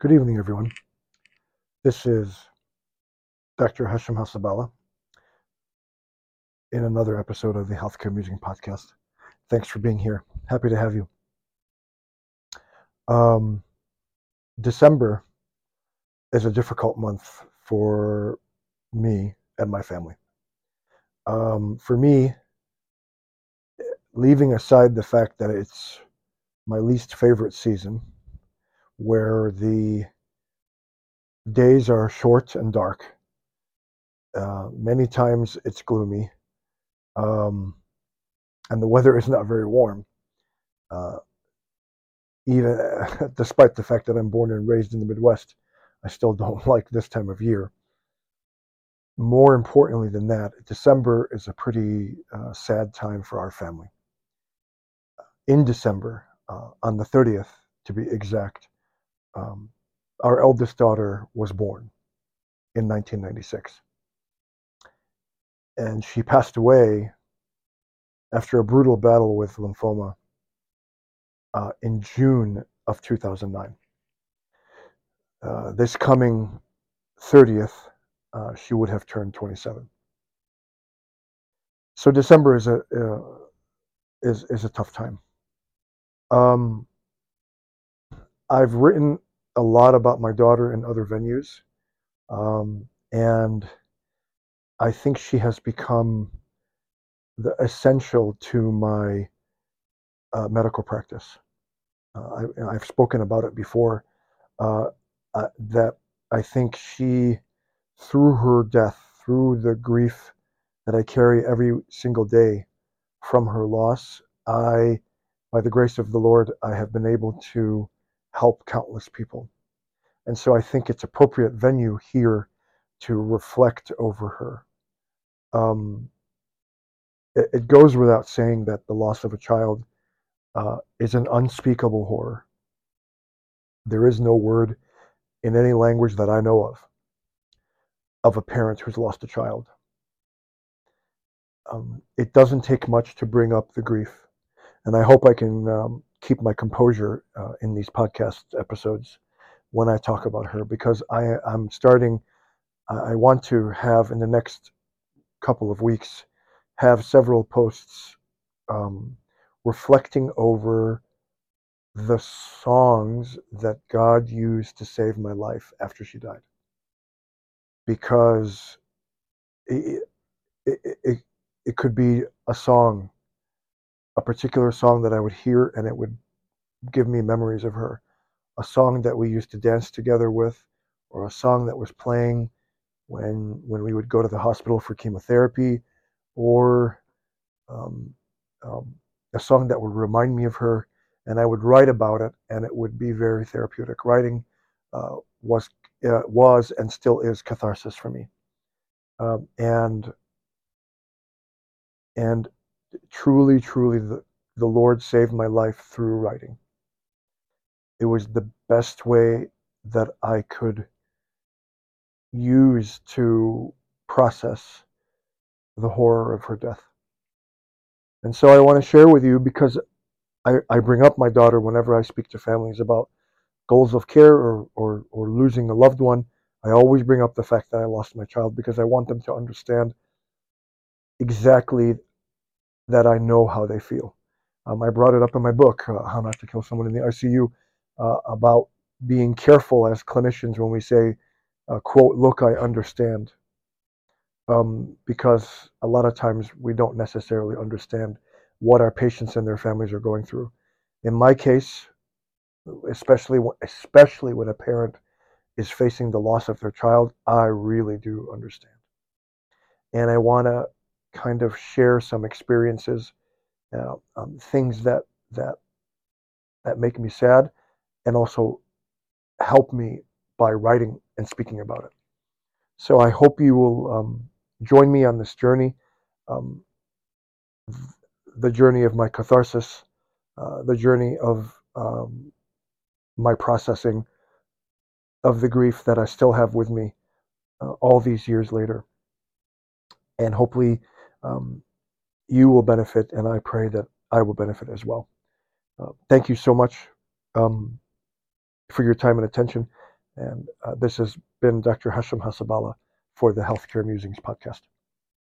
Good evening, everyone. This is Dr. Hesham Hassaballa in another episode of the Healthcare Musing Podcast. Thanks for being here. Happy to have you. Um, December is a difficult month for me and my family. Um, for me, leaving aside the fact that it's my least favorite season, where the days are short and dark. Uh, many times it's gloomy, um, and the weather is not very warm. Uh, even despite the fact that I'm born and raised in the Midwest, I still don't like this time of year. More importantly than that, December is a pretty uh, sad time for our family. In December, uh, on the 30th to be exact, um, our eldest daughter was born in 1996. And she passed away after a brutal battle with lymphoma uh, in June of 2009. Uh, this coming 30th, uh, she would have turned 27. So December is a uh, is is a tough time. Um, I've written a lot about my daughter in other venues, um, and I think she has become the essential to my uh, medical practice. Uh, I, have spoken about it before. Uh, uh, that I think she, through her death, through the grief that I carry every single day from her loss, I, by the grace of the Lord, I have been able to help countless people. And so I think it's appropriate venue here to reflect over her. Um, it, it, goes without saying that the loss of a child uh, is an unspeakable horror. There is no word in any language that I know of of a parent who's lost a child. Um, it doesn't take much to bring up the grief, and I hope I can um, keep my composure uh, in these podcast episodes when I talk about her because I, I'm starting. I want to have in the next couple of weeks have several posts um, reflecting over the songs that God used to save my life after she died. Because it, it, it, it could be a song, a particular song that I would hear and it would give me memories of her. A song that we used to dance together with, or a song that was playing when when we would go to the hospital for chemotherapy, or um, um, a song that would remind me of her and I would write about it, and it would be very therapeutic. Writing uh, was uh, was and still is catharsis for me, um, and and truly, truly, the the Lord saved my life through writing. It was the best way that I could use to process the horror of her death. And so I want to share with you because I, I bring up my daughter whenever I speak to families about goals of care or, or, or losing a loved one. I always bring up the fact that I lost my child because I want them to understand exactly that I know how they feel. Um, I brought it up in my book, uh, How Not to Kill Someone in the ICU, uh, about being careful as clinicians when we say, uh, quote, look, I understand. Um, because a lot of times we don't necessarily understand what our patients and their families are going through. In my case, especially especially when a parent is facing the loss of their child, I really do understand. And I want to kind of share some experiences, uh, um, things that that that make me sad, and also help me by writing and speaking about it. So I hope you will um, join me on this journey. Um, the journey of my catharsis, uh, the journey of um, my processing of the grief that I still have with me uh, all these years later. And hopefully, um, you will benefit, and I pray that I will benefit as well. Uh, thank you so much um, for your time and attention. And uh, this has been Dr. Hesham Hassaballa for the Healthcare Musings podcast.